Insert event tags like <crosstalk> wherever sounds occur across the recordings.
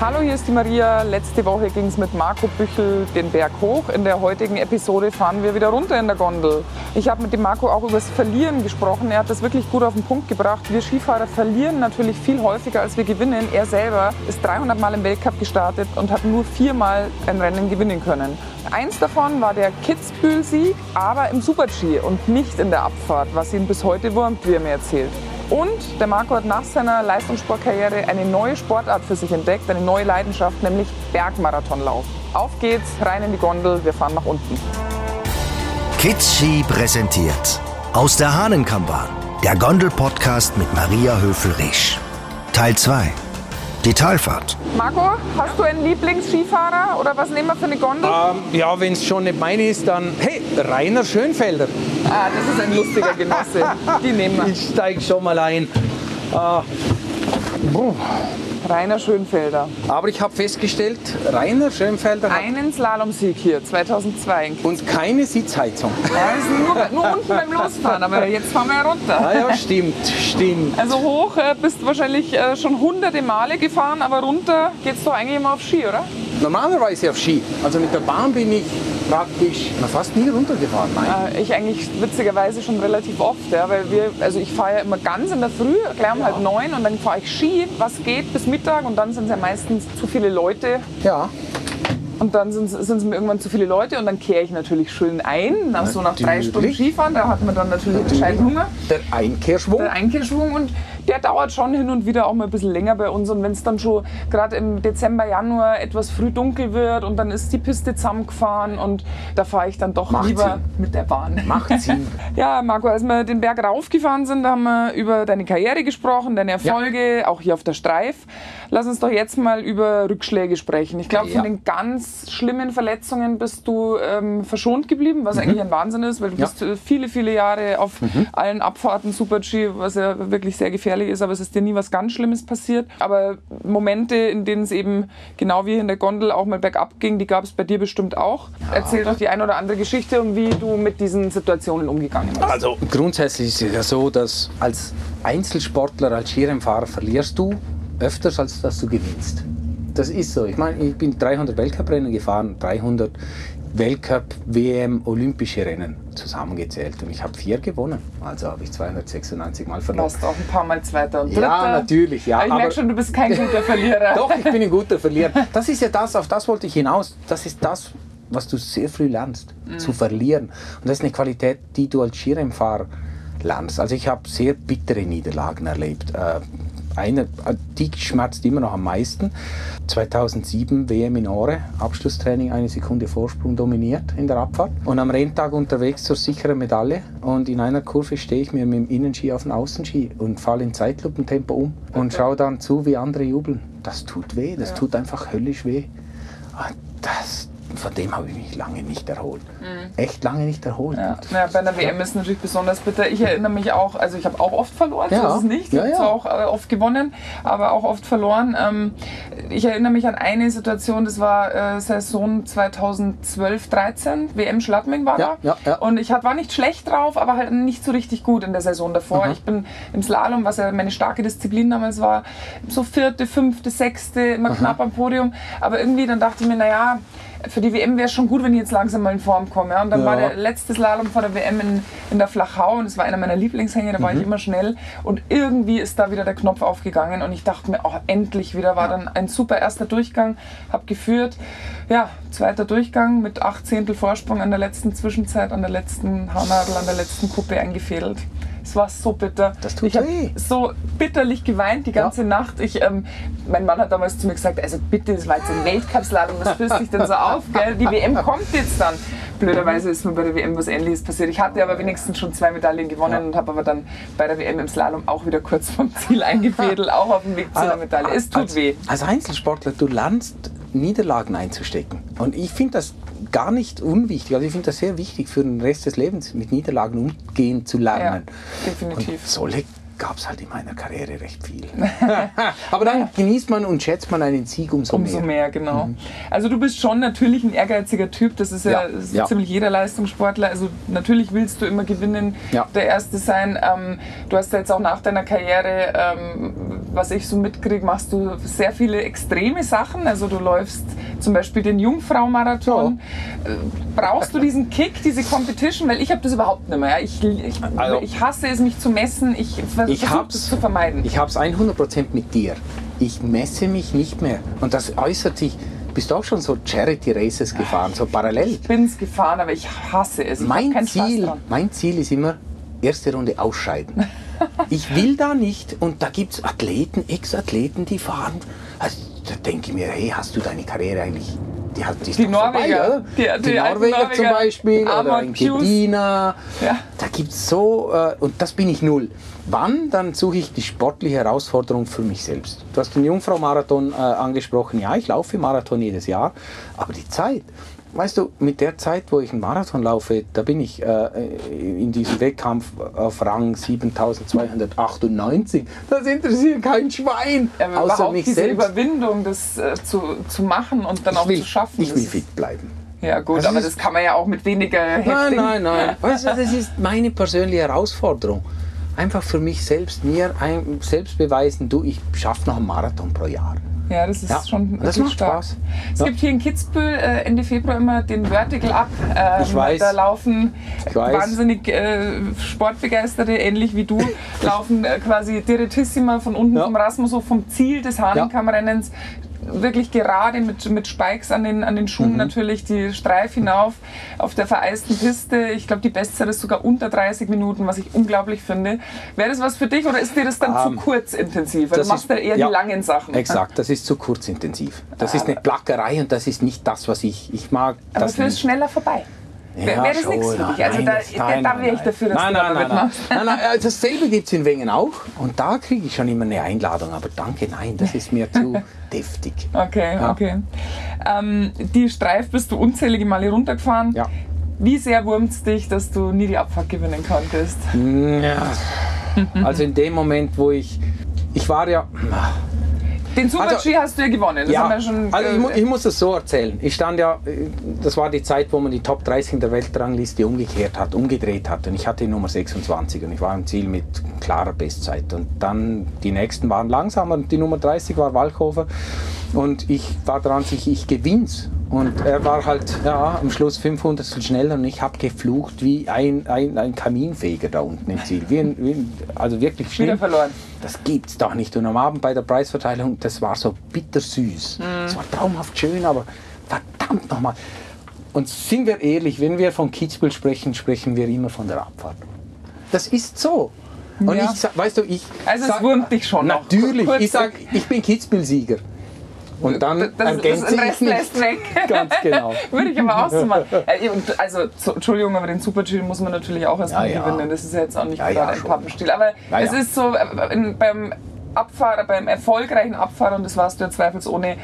Hallo, hier ist die Maria. Letzte Woche ging es mit Marco Büchel den Berg hoch. In der heutigen Episode fahren wir wieder runter in der Gondel. Ich habe mit dem Marco auch über das Verlieren gesprochen. Er hat das wirklich gut auf den Punkt gebracht. Wir Skifahrer verlieren natürlich viel häufiger, als wir gewinnen. Er selber ist 300 Mal im Weltcup gestartet und hat nur viermal ein Rennen gewinnen können. Eins davon war der Kitzbühel-Sieg, aber im Super-G und nicht in der Abfahrt, was ihn bis heute wurmt, wie er mir erzählt. Und der Marco hat nach seiner Leistungssportkarriere eine neue Sportart für sich entdeckt, eine neue Leidenschaft, nämlich Bergmarathonlauf. Auf geht's, rein in die Gondel, wir fahren nach unten. Kids Ski präsentiert aus der Hahnenkammbahn, der Gondel-Podcast mit Maria Höfel-Risch. Teil 2. Die Talfahrt. Marco, hast du einen Lieblingsskifahrer oder was nehmen wir für eine Gondel? Ähm, ja, wenn es schon nicht meine ist, dann hey, Rainer Schönfelder. Ah, das ist ein lustiger Genosse. Die nehmen wir. Ich steige schon mal ein. Boah. Rainer Schönfelder. aber ich habe festgestellt, Rainer Schönfelder hat Einen Slalomsieg hier, 2002. und keine Sitzheizung. Ja, nur, nur <laughs> unten beim Losfahren, aber jetzt fahren wir ja runter. Ah ja, stimmt, stimmt. Also hoch äh, bist du wahrscheinlich äh, schon hunderte Male gefahren, aber runter geht's doch eigentlich immer auf Ski, oder? Normalerweise auf Ski. Also mit der Bahn bin ich praktisch na, fast nie runtergefahren. Nein. Äh, ich eigentlich witzigerweise schon relativ oft, ja, weil wir, also ich fahre ja immer ganz in der Früh, gleich um halb neun und dann fahre ich Ski, was geht bis Mittag und dann sind es ja meistens zu viele Leute Ja, und dann sind es mir irgendwann zu viele Leute und dann kehre ich natürlich schön ein, nach, so nach drei Natürlich. Stunden Skifahren, da hat man dann natürlich entscheidend Hunger. der Einkehrschwung. der Einkehrschwung und der dauert schon hin und wieder auch mal ein bisschen länger bei uns. Und wenn es dann schon gerade im Dezember, Januar etwas früh dunkel wird und dann ist die Piste zusammengefahren und da fahre ich dann doch Macht lieber Sinn. mit der Bahn. Macht <laughs> Sinn. Ja, Marco, als wir den Berg raufgefahren sind, da haben wir über deine Karriere gesprochen, deine Erfolge, auch hier auf der Streif. Lass uns doch jetzt mal über Rückschläge sprechen. Ich glaube, Ja. von den ganz schlimmen Verletzungen bist du ähm, verschont geblieben, was eigentlich ein Wahnsinn ist, weil du Mhm. Ja. bist äh, viele, viele Jahre auf allen Abfahrten Super-G, was ja wirklich sehr gefährlich ist, aber es ist dir nie was ganz Schlimmes passiert. Aber Momente, in denen es eben genau wie in der Gondel auch mal bergab ging, die gab es bei dir bestimmt auch. Erzähl doch die ein oder andere Geschichte und wie du mit diesen Situationen umgegangen bist. Also grundsätzlich ist es ja so, dass als Einzelsportler, als Skirennfahrer verlierst du öfters, als dass du gewinnst. Das ist so. Ich meine, ich bin 300 Weltcuprennen gefahren, 300 Weltcup, WM, Olympische Rennen zusammengezählt und ich habe vier gewonnen. Also habe ich 296 Mal Du verloren. warst auch ein paar Mal Zweiter und Dritter. Ja, natürlich, ja. Aber ich merke schon, du bist kein guter Verlierer. Doch, ich bin ein guter Verlierer. Das ist ja das, auf das wollte ich hinaus. Das ist das, was du sehr früh lernst, zu verlieren. Und das ist eine Qualität, die du als Skirennfahrer lernst. Also ich habe sehr bittere Niederlagen erlebt. Äh, Eine, äh, die schmerzt immer noch am meisten. 2007 WM in Ore, Abschlusstraining, eine Sekunde Vorsprung dominiert in der Abfahrt. Und am Renntag unterwegs zur sicheren Medaille. Und in einer Kurve stehe ich mir mit dem Innenski auf den Außenski und falle in Zeitlupentempo um und schaue dann zu, wie andere jubeln. Das tut weh, das tut einfach höllisch weh. Und das, von dem habe ich mich lange nicht erholt. Echt lange nicht erholt. Mhm. Ja. Ja, bei einer WM ist es natürlich besonders bitter. Ich erinnere mich auch, also ich habe auch oft verloren, so Ja. ist es nicht. Ich habe ja. auch äh, oft gewonnen, aber auch oft verloren. Ähm, ich erinnere mich an eine Situation, das war äh, Saison 2012, 13, WM Schladming war da. Und ich war nicht schlecht drauf, aber halt nicht so richtig gut in der Saison davor. Aha. Ich bin im Slalom, was ja meine starke Disziplin damals war, so vierte, fünfte, sechste, immer knapp am Podium. Aber irgendwie dann dachte ich mir, naja, für die WM wäre es schon gut, wenn ich jetzt langsam mal in Form komme. Ja? Und dann Ja. war der letzte Slalom vor der WM in, in der Flachau und es war einer meiner Lieblingshänge, da war Mhm. ich immer schnell. Und irgendwie ist da wieder der Knopf aufgegangen und ich dachte mir, oh, endlich wieder. War dann ein super erster Durchgang, habe geführt. Ja, zweiter Durchgang mit acht Zehntel Vorsprung an der letzten Zwischenzeit, an der letzten Haarnadel, an der letzten Kuppe eingefädelt. Es war so bitter. Das tut ich weh. so bitterlich geweint die ganze Ja. Nacht. Ich, ähm, mein Mann hat damals zu mir gesagt, also bitte, das war jetzt ein Weltcup-Slalom, was fühlst du dich denn so auf? Gell? Die WM <laughs> kommt jetzt dann. Blöderweise ist mir bei der WM was Ähnliches passiert. Ich hatte aber wenigstens schon zwei Medaillen gewonnen Ja. und habe aber dann bei der WM im Slalom auch wieder kurz <laughs> vom Ziel eingefädelt, auch auf dem Weg zu der Medaille. Es tut als, weh. Als Einzelsportler, du lernst Niederlagen einzustecken. Und ich finde das gar nicht unwichtig. Also ich finde das sehr wichtig für den Rest des Lebens, mit Niederlagen umgehen zu lernen. Ja, definitiv. Und solche gab es halt in meiner Karriere recht viel. <laughs> <laughs> Aber dann genießt man und schätzt man einen Sieg umso, Umso mehr. mehr, genau. Also du bist schon natürlich ein ehrgeiziger Typ, das ist ja, Ja, das ist ja. ziemlich jeder Leistungssportler. Also natürlich willst du immer gewinnen, Ja. der Erste sein. Ähm, du hast ja jetzt auch nach deiner Karriere, ähm, was ich so mitkriege, machst du sehr viele extreme Sachen. Also du läufst zum Beispiel den Jungfrau-Marathon. Äh, Brauchst du diesen Kick, diese Competition? Weil ich habe das überhaupt nicht mehr. Ich, ich, Also- ich hasse es, mich zu messen. Ich versuche das zu vermeiden. Ich habe es 100% mit dir. Ich messe mich nicht mehr. Und das äußert sich. Bist du auch schon so Charity Races gefahren, so parallel? Ich bin's gefahren, aber ich hasse es. Ich Mein Ziel, mein Ziel ist immer, erste Runde ausscheiden. <laughs> Ich will da nicht. Und da gibt es Athleten, Ex-Athleten, die fahren. Also, da denke ich mir, hey, hast du deine Karriere eigentlich? Die, hat, die Die vorbei, Norweger. oder? Die- Die, die alten Norweger, zum Norweger. Beispiel oder Amor ein. Kedina. Ja. Da gibt es so, äh, und das bin ich null. Wann? Dann suche ich die sportliche Herausforderung für mich selbst. Du hast den Jungfrau-Marathon äh, angesprochen. Ja, ich laufe Marathon jedes Jahr, aber die Zeit. Weißt du, mit der Zeit, wo ich einen Marathon laufe, da bin ich äh, in diesem Wettkampf auf Rang 7298. Das interessiert kein Schwein, Ja, aber außer mich diese selbst. Überwindung, das äh, zu, zu machen und dann Ich auch will, zu schaffen. ich will fit bleiben. Ja gut, Das aber das kann man ja auch mit weniger Nein, Heftigen. nein, nein. Weißt du, das ist meine persönliche Herausforderung. Einfach für mich selbst, mir selbst beweisen, du, ich schaffe noch einen Marathon pro Jahr. Ja, das ist Ja, schon das macht stark. Spaß. Es Ja. gibt hier in Kitzbühel äh, Ende Februar immer den Vertical Up. Ähm, Ich weiß. Da laufen wahnsinnig äh, Sportbegeisterte, ähnlich wie du, laufen äh, quasi Direttissima von unten Ja. vom Rasmushof, vom Ziel des Hahnenkammrennens wirklich gerade mit, mit Spikes an den, an den Mhm. Schuhen natürlich die Streif hinauf auf der vereisten Piste. Ich glaube, die Bestzeit ist sogar unter 30 Minuten, was ich unglaublich finde. Wäre das was für dich oder ist dir das dann Ähm, zu kurzintensiv? Weil das du machst ja eher ja, die langen Sachen. Exakt, das ist zu kurzintensiv. Das ist eine Plackerei und das ist nicht das, was ich, ich mag. Aber das für ist schneller vorbei. Wäre wär das nichts für dich? Also nein, da, nein, da nein, wäre ich nein. dafür, dass nein, du nein, da nein, nein, nein, nein, also Dasselbe gibt es in Wengen auch. Und da kriege ich schon immer eine Einladung. Aber danke, nein, das ist mir zu <laughs> deftig. Okay, Ja. okay. Ähm, die Streif bist du unzählige Male runtergefahren. Ja. Wie sehr wurmt es dich, dass du nie die Abfahrt gewinnen konntest? Ja. Also in dem Moment, wo ich. Ich war ja. Den Super-G Also- hast du ja gewonnen. Das ja, haben wir schon. also ich, mu ich muss es so erzählen. Ich stand ja, äh, das war die Zeit, wo man die Top 30 in der Weltrangliste umgekehrt hat, umgedreht hat. Und ich hatte die Nummer 26 und ich war im Ziel mit klarer Bestzeit. Und dann die nächsten waren langsamer und die Nummer 30 war Walchhofer. Und ich war dran, ich, ich gewinn's. Und er war halt ja, am Schluss 500 schneller und ich habe geflucht wie ein, ein, ein Kaminfeger da unten im Ziel. Wie ein, wie ein, also wirklich wieder schlimm. verloren. Das gibt's doch nicht. Und am Abend bei der Preisverteilung, das war so bittersüß. Es war traumhaft schön, aber verdammt nochmal. Und sind wir ehrlich, wenn wir von Kitzbühel sprechen, sprechen wir immer von der Abfahrt. Das ist so. Und Ja. ich, weißt du, ich. Also es sag- wurmt dich schon noch. Natürlich. Kurz- Ich sage, ich bin Kitzbühel-Sieger. Und dann Das, das, ergänze den ich Rest lässt weg. <laughs> Ganz genau. <laughs> Würde ich aber auch so machen. Äh, Also, so, Entschuldigung, aber den Super-G muss man natürlich auch erstmal Ja, ja. gewinnen. Das ist ja jetzt auch nicht Ja, gerade ein. Pappenstiel. Aber es ist so, äh, in, beim Abfahrer, beim erfolgreichen Abfahrer, und das warst du ja zweifelsohne,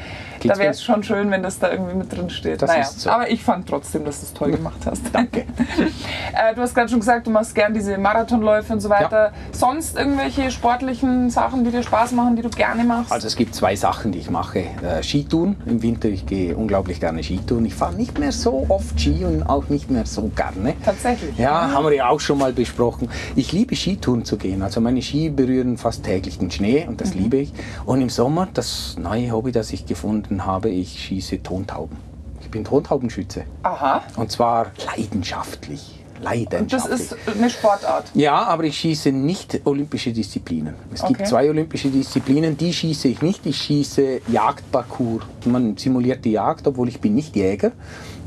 da wäre es schon schön, wenn das da irgendwie mit drin steht. Das naja, so. aber ich fand trotzdem, dass du es toll gemacht hast. <laughs> Danke. <laughs> äh, du hast gerade schon gesagt, du machst gern diese Marathonläufe und so weiter. Sonst irgendwelche sportlichen Sachen, die dir Spaß machen, die du gerne machst? Also es gibt zwei Sachen, die ich mache. Äh, Skitouren. Im Winter, ich gehe unglaublich gerne Skitouren. Ich fahre nicht mehr so oft Ski und auch nicht mehr so gerne. Tatsächlich. Ja, haben wir ja auch schon mal besprochen. Ich liebe Skitouren zu gehen. Also meine Ski berühren fast täglich den Schnee und das liebe ich. Und im Sommer, das neue Hobby, das ich gefunden habe, ich schieße Tontauben. Ich bin Tontaubenschütze. Aha. Und zwar leidenschaftlich. Das Leidenschaftlich. ist eine Sportart. Ja, aber ich schieße nicht olympische Disziplinen. Es Okay. gibt zwei olympische Disziplinen, die schieße ich nicht. Ich schieße Jagdparcours. Man simuliert die Jagd, obwohl ich bin nicht Jäger.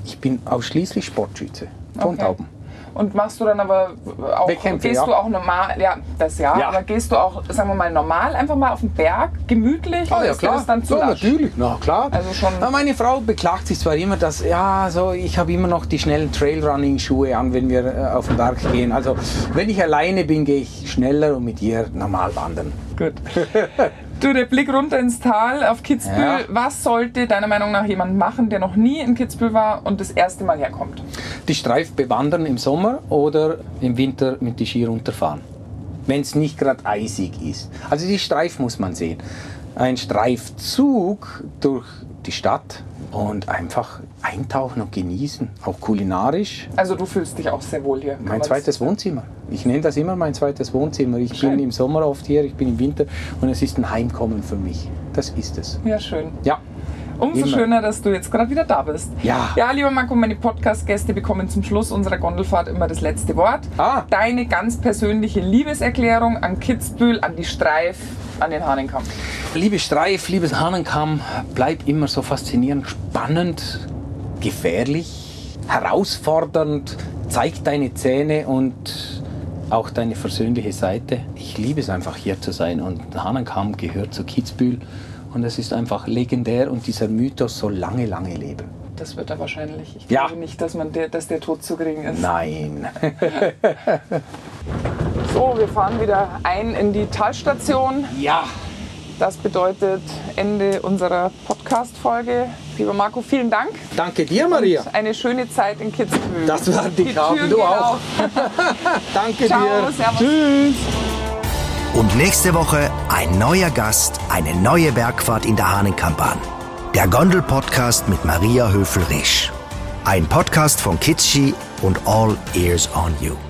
Ich bin ausschließlich Sportschütze. Tontauben. Und machst du dann aber auch, Wettkämpfe, gehst ja. du auch normal, ja, das ja, Ja. aber gehst du auch, sagen wir mal, normal einfach mal auf den Berg, gemütlich? Oder ja, klar. dann zu ja, lasch? natürlich, na klar. Also schon- Na, meine Frau beklagt sich zwar immer, dass ja, so ich habe immer noch die schnellen Trailrunning-Schuhe an, wenn wir äh, auf den Berg gehen. Also wenn ich alleine bin, gehe ich schneller und mit ihr normal wandern. Gut. <laughs> Du, der Blick runter ins Tal auf Kitzbühel. Ja. Was sollte deiner Meinung nach jemand machen, der noch nie in Kitzbühel war und das erste Mal herkommt? Die Streif bewandern im Sommer oder im Winter mit die Ski runterfahren. wenn es nicht gerade eisig ist. Also die Streif muss man sehen. Ein Streifzug durch die Stadt und einfach eintauchen und genießen, auch kulinarisch. Also du fühlst dich auch sehr wohl hier. Mein zweites Wohnzimmer. Ich nenne das immer mein zweites Wohnzimmer. Ich Schön. bin im Sommer oft hier, ich bin im Winter und es ist ein Heimkommen für mich. Das ist es. Ja, schön. Ja. Umso Immer. schöner, dass du jetzt gerade wieder da bist. Ja. Ja, lieber Marco, meine Podcast-Gäste bekommen zum Schluss unserer Gondelfahrt immer das letzte Wort. Ah. Deine ganz persönliche Liebeserklärung an Kitzbühel, an die Streif, an den Hahnenkamm. Liebe Streif, liebes Hahnenkamm, bleib immer so faszinierend, spannend, gefährlich, herausfordernd, zeig deine Zähne und auch deine versöhnliche Seite. Ich liebe es einfach hier zu sein und Hahnenkamm gehört zu Kitzbühel und es ist einfach legendär und dieser Mythos soll lange, lange leben. Das wird er wahrscheinlich. Ich Ja. glaube nicht, dass, man der, dass der tot zu kriegen ist. Nein. <laughs> So, wir fahren wieder ein in die Talstation. Ja. Das bedeutet Ende unserer Podcast-Folge. Lieber Marco, vielen Dank. Danke dir, Maria. Eine schöne Zeit in Kitzbühel. Das waren die Die Tür du auch. <laughs> Danke Ciao, dir. servus. Tschüss. Und nächste Woche ein neuer Gast, eine neue Bergfahrt in der Hahnenkammbahn. Der Gondel-Podcast mit Maria Höfel-Resch. Ein Podcast von Kidschi und All Ears on You.